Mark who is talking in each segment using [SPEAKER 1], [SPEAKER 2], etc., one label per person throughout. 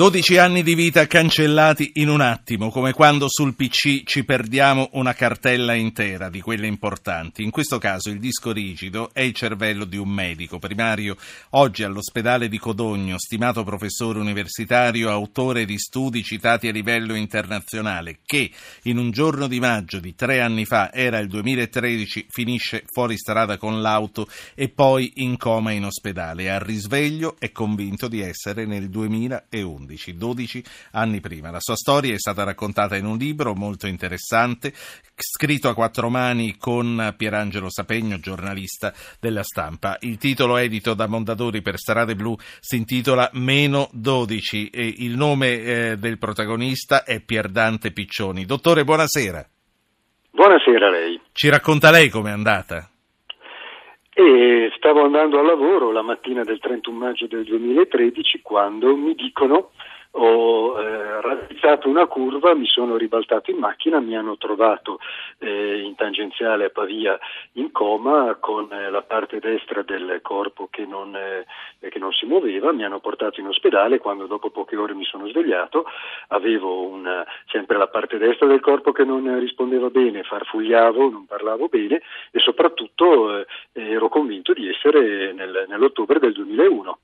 [SPEAKER 1] 12 anni di vita cancellati in un attimo, come quando sul PC ci perdiamo una cartella intera di quelle importanti. In questo caso il disco rigido è il cervello di un medico primario, oggi all'ospedale di Codogno, stimato professore universitario, autore di studi citati a livello internazionale, che in un giorno di maggio di tre anni fa, era il 2013, finisce fuori strada con l'auto e poi in coma in ospedale. Al risveglio è convinto di essere nel 2011. 11, 12 anni prima. La sua storia è stata raccontata in un libro molto interessante, scritto a quattro mani con Pierangelo Sapegno, giornalista della stampa. Il titolo edito da Mondadori per Strade Blu si intitola Meno 12 e il nome eh, del protagonista è Pierdante Piccioni. Dottore, buonasera.
[SPEAKER 2] Buonasera a lei.
[SPEAKER 1] Ci racconta lei com'è andata?
[SPEAKER 2] E stavo andando al lavoro la mattina del 31 maggio del 2013 quando mi dicono ho eh, raddrizzato una curva, mi sono ribaltato in macchina, mi hanno trovato eh, in tangenziale a Pavia in coma con eh, la parte destra del corpo che non, eh, che non, si muoveva, mi hanno portato in ospedale, quando dopo poche ore mi sono svegliato avevo una, sempre la parte destra del corpo che non rispondeva bene, farfugliavo, non parlavo bene e soprattutto eh, ero convinto di essere nel, nell'ottobre del 2001.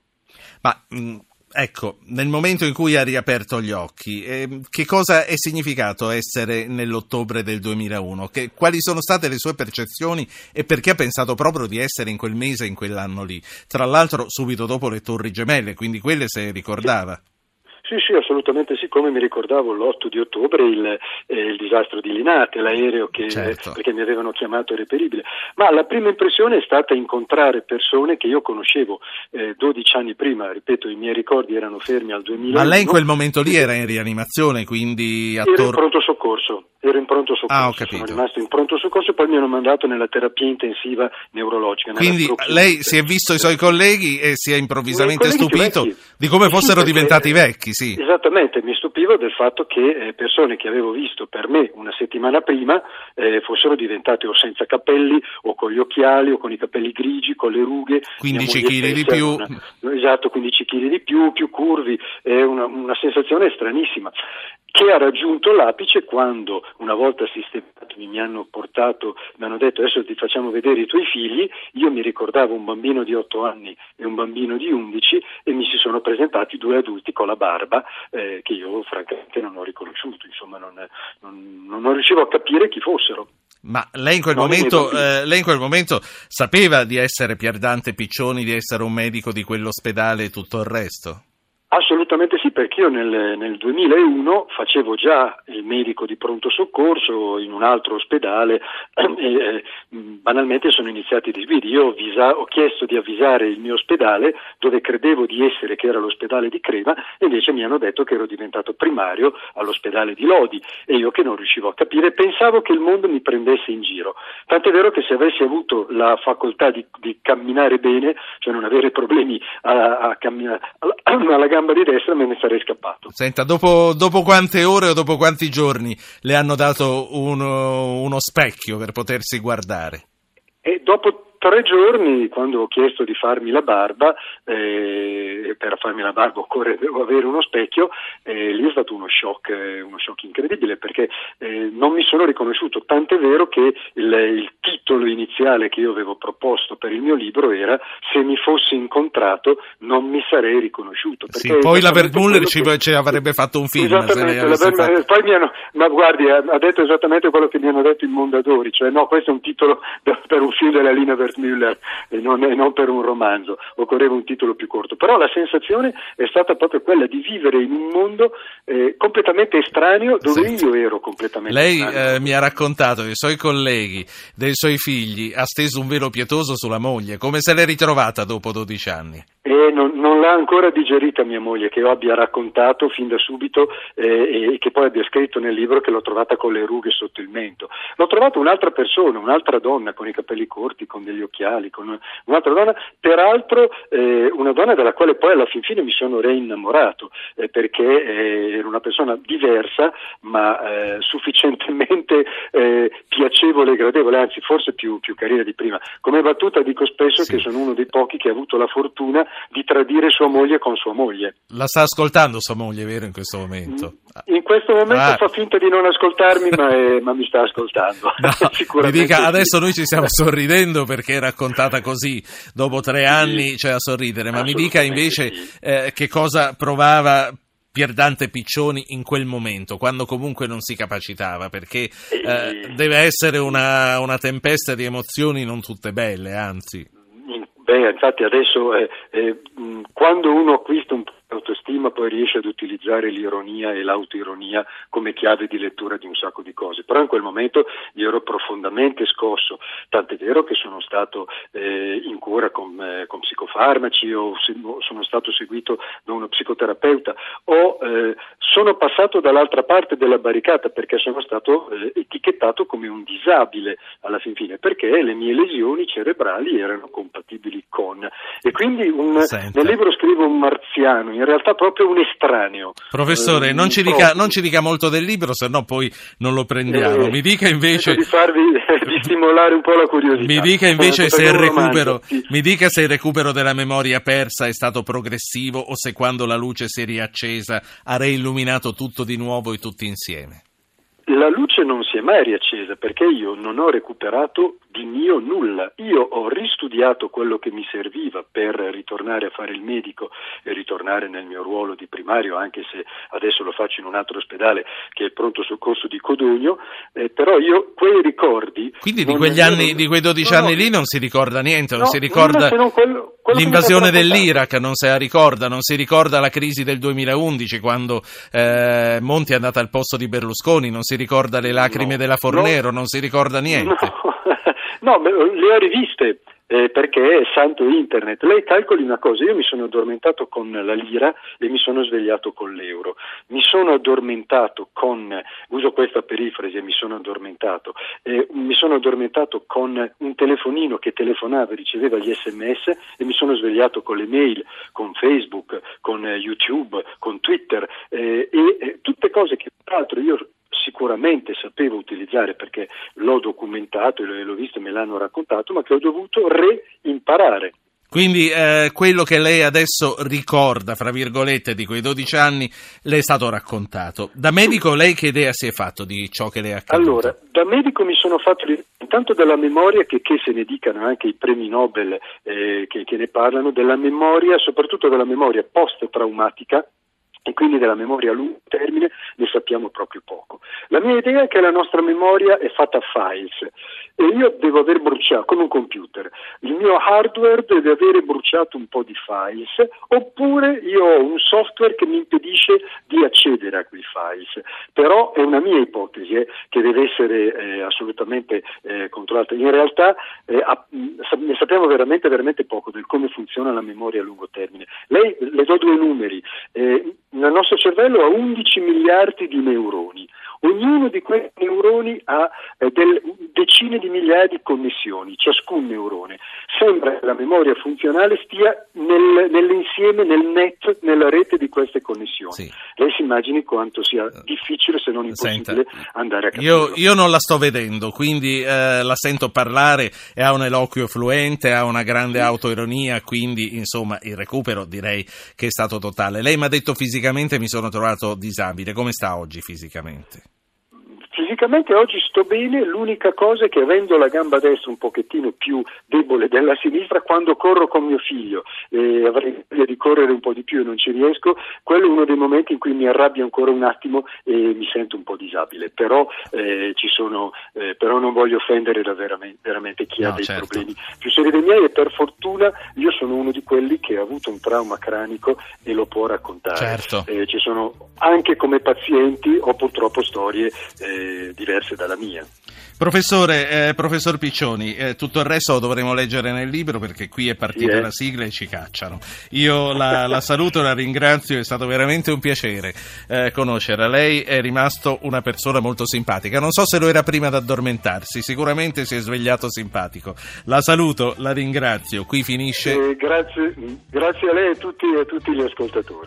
[SPEAKER 1] Ma mh Ecco, nel momento in cui ha riaperto gli occhi, eh, che cosa è significato essere nell'ottobre del 2001? Che, quali sono state le sue percezioni e perché ha pensato proprio di essere in quel mese, in quell'anno lì? Tra l'altro subito dopo le torri gemelle, quindi quelle se ricordava.
[SPEAKER 2] Sì, sì, assolutamente sì, come mi ricordavo l'8 di ottobre il, eh, il disastro di Linate, l'aereo che, certo. perché mi avevano chiamato irreperibile, ma la prima impressione è stata incontrare persone che io conoscevo eh, 12 anni prima, ripeto, i miei ricordi erano fermi al 2000.
[SPEAKER 1] Ma lei in quel momento lì era in rianimazione, quindi
[SPEAKER 2] attor- Ero in pronto soccorso. Ero in pronto soccorso,
[SPEAKER 1] ah, ho capito.
[SPEAKER 2] sono rimasto in pronto soccorso e poi mi hanno mandato nella terapia intensiva neurologica.
[SPEAKER 1] Quindi lei si è visto i suoi colleghi e si è improvvisamente stupito di come fossero sì, diventati vecchi, sì.
[SPEAKER 2] Esattamente, mi stupivo del fatto che eh, persone che avevo visto per me una settimana prima eh, fossero diventate o senza capelli o con gli occhiali o con i capelli grigi, con le rughe.
[SPEAKER 1] 15 kg di più. Una,
[SPEAKER 2] esatto, 15 kg di più, più curvi, è una, una sensazione stranissima che ha raggiunto l'apice quando una volta sistemati mi hanno portato, mi hanno detto adesso ti facciamo vedere i tuoi figli, io mi ricordavo un bambino di 8 anni e un bambino di 11 e mi si sono presentati due adulti con la barba eh, che io francamente non ho riconosciuto, insomma non, non, non riuscivo a capire chi fossero.
[SPEAKER 1] Ma lei in, momento, eh, lei in, quel momento, sapeva di essere Pierdante Piccioni, di essere un medico di quell'ospedale e tutto il resto?
[SPEAKER 2] Assolutamente sì, perché io nel, nel, 2001 facevo già il medico di pronto soccorso in un altro ospedale e eh, banalmente sono iniziati i disguidi. Io ho, chiesto di avvisare il mio ospedale dove credevo di essere, che era l'ospedale di Crema, e invece mi hanno detto che ero diventato primario all'ospedale di Lodi e io che non riuscivo a capire, pensavo che il mondo mi prendesse in giro. Tant'è vero che se avessi avuto la facoltà di, di camminare bene, cioè non avere problemi a, a camminare alla gamba di destra me ne sarei scappato.
[SPEAKER 1] Senta, dopo, dopo quante ore o dopo quanti giorni le hanno dato uno, uno specchio per potersi guardare?
[SPEAKER 2] E dopo tre giorni, quando ho chiesto di farmi la barba, eh, per farmi la barba occorre avere uno specchio, eh, lì è stato uno shock, eh, uno shock incredibile perché eh, non mi sono riconosciuto, tant'è vero che il, il, titolo iniziale che io avevo proposto per il mio libro era Se mi fossi incontrato non mi sarei riconosciuto.
[SPEAKER 1] Sì, poi la Muller ci, ci, avrebbe fatto un film.
[SPEAKER 2] Esattamente, Ver- poi mi hanno, ma guardi, ha, ha, detto esattamente quello che mi hanno detto i Mondadori, cioè no, questo è un titolo per un film della linea Bert Müller e non, e non, per un romanzo, occorreva un titolo più corto, però la sensazione è stata proprio quella di vivere in un mondo eh, completamente estraneo dove Senti, io ero completamente
[SPEAKER 1] lei,
[SPEAKER 2] estraneo.
[SPEAKER 1] Lei eh, mi ha raccontato dei suoi colleghi, dei suoi figli, ha steso un velo pietoso sulla moglie, come se l'è ritrovata dopo 12 anni?
[SPEAKER 2] E non, non, l'ha ancora digerita mia moglie, che io abbia raccontato fin da subito eh, e che poi abbia scritto nel libro che l'ho trovata con le rughe sotto il mento. L'ho trovata un'altra persona, un'altra donna con i capelli corti, con degli occhiali, con un'altra donna, peraltro eh, una donna della quale poi alla fin fine mi sono reinnamorato, eh, perché eh, era una persona diversa ma eh, sufficientemente eh, piacevole e gradevole, anzi forse più, più carina di prima. Come battuta dico spesso sì. che sono uno dei pochi che ha avuto la fortuna di tradire sua moglie con sua moglie.
[SPEAKER 1] La sta ascoltando sua moglie, vero, in questo momento?
[SPEAKER 2] In questo momento ah. fa finta di non ascoltarmi, ma, è, ma mi sta ascoltando.
[SPEAKER 1] No, Sicuramente. Mi dica, sì. adesso noi ci stiamo sorridendo perché è raccontata così, dopo tre anni c'è cioè a sorridere, ma mi dica invece sì. eh, che cosa provava Pierdante Piccioni in quel momento, quando comunque non si capacitava, perché eh, deve essere una, una, tempesta di emozioni non tutte belle, anzi.
[SPEAKER 2] Beh, infatti adesso eh, eh, quando uno acquista un autostima poi riesce ad utilizzare l'ironia e l'autoironia come chiave di lettura di un sacco di cose, però in quel momento io ero profondamente scosso, tant'è vero che sono stato eh, in cura con, eh, con psicofarmaci o sono stato seguito da uno psicoterapeuta o eh, sono passato dall'altra parte della barricata perché sono stato eh, etichettato come un disabile alla fin fine perché le mie lesioni cerebrali erano compatibili con. E quindi un, nel libro scrivo un marziano in realtà proprio un estraneo.
[SPEAKER 1] Professore, eh, non, ci dica, non, ci dica, molto del libro, se no poi non lo prendiamo.
[SPEAKER 2] Eh,
[SPEAKER 1] mi dica invece...
[SPEAKER 2] Di farvi, di stimolare un po' la curiosità.
[SPEAKER 1] Mi dica invece se il, recupero, sì. mi dica se il recupero della memoria persa è stato progressivo o se quando la luce si è riaccesa ha reilluminato tutto di nuovo e tutti insieme.
[SPEAKER 2] La luce non si è mai riaccesa perché io non ho recuperato di mio nulla. Io ho ristudiato quello che mi serviva per ritornare a fare il medico e ritornare nel mio ruolo di primario, anche se adesso lo faccio in un altro ospedale che è il pronto soccorso di Codogno, eh, però io quei ricordi...
[SPEAKER 1] Quindi di quegli anni, di quei 12 no, anni lì non si ricorda niente, non no, si ricorda non quello, quello l'invasione dell'Iraq, non se la ricorda, non si ricorda la crisi del 2011 quando eh, Monti è andato al posto di Berlusconi, non si ricorda le lacrime no, della Fornero, non si ricorda niente.
[SPEAKER 2] No, le ho riviste eh, perché è santo internet. Lei calcoli una cosa, io mi sono addormentato con la lira e mi sono svegliato con l'euro. Mi sono addormentato con, uso questa perifrasi, mi sono addormentato, eh, mi sono addormentato con un telefonino che telefonava e riceveva gli sms e mi sono svegliato con le mail, con Facebook, con eh, YouTube, con Twitter eh, e eh, tutte cose che tra l'altro io sicuramente sapevo utilizzare perché l'ho documentato e l'ho visto e me l'hanno raccontato, ma che ho dovuto reimparare.
[SPEAKER 1] Quindi eh, quello che lei adesso ricorda, fra virgolette, di quei 12 anni, le è stato raccontato. Da medico lei che idea si è fatto di ciò che le è accaduto?
[SPEAKER 2] Allora, da medico mi sono fatto intanto della memoria, che, che se ne dicano anche i premi Nobel eh, che, che ne parlano, della memoria, soprattutto della memoria post-traumatica, e quindi della memoria a lungo termine ne sappiamo proprio poco. La mia idea è che la nostra memoria è fatta a files e io devo aver bruciato, come un computer, il mio hardware deve avere bruciato un po' di files oppure io ho un software che mi impedisce di accedere a quei files, però è una mia ipotesi eh, che deve essere eh, assolutamente eh, controllata. In realtà eh, ne sappiamo veramente, veramente poco del come funziona la memoria a lungo termine. Lei le do due numeri cervello ha 11 miliardi di neuroni. Ognuno di questi neuroni ha eh, del, decine di migliaia di connessioni, ciascun neurone. Sembra che la memoria funzionale stia nel, nell'insieme, nel net, nella rete di queste connessioni. Sì. Lei si immagini quanto sia difficile, se non impossibile, Senta, andare a capire.
[SPEAKER 1] Io, io, non la sto vedendo, quindi eh, la sento parlare e ha un eloquio fluente, ha una grande autoironia, quindi insomma il recupero direi che è stato totale. Lei mi ha detto fisicamente mi sono trovato disabile, come sta oggi fisicamente?
[SPEAKER 2] Fisicamente oggi sto bene, l'unica cosa è che avendo la gamba destra un pochettino più debole della sinistra, quando corro con mio figlio e avrei voglia di correre un po' di più e non ci riesco, quello è uno dei momenti in cui mi arrabbio ancora un attimo e mi sento un po' disabile, però, eh, sono, eh, però non voglio offendere veramente, veramente chi no, ha dei certo. problemi più seri dei miei e per fortuna io sono uno di quelli che ha avuto un trauma cranico e lo può raccontare.
[SPEAKER 1] Certo.
[SPEAKER 2] Eh, ci sono anche come pazienti ho purtroppo storie eh, diverse dalla mia.
[SPEAKER 1] Professore, eh, professor Piccioni, eh, tutto il resto lo dovremo leggere nel libro perché qui è partita sì, la sigla e ci cacciano. Io la, la, saluto, la ringrazio, è stato veramente un piacere eh, conoscerla. Lei è rimasto una persona molto simpatica. Non so se lo era prima di addormentarsi, sicuramente si è svegliato simpatico. La saluto, la ringrazio. Qui finisce.
[SPEAKER 2] Eh, grazie, grazie a lei e a tutti, a tutti gli ascoltatori.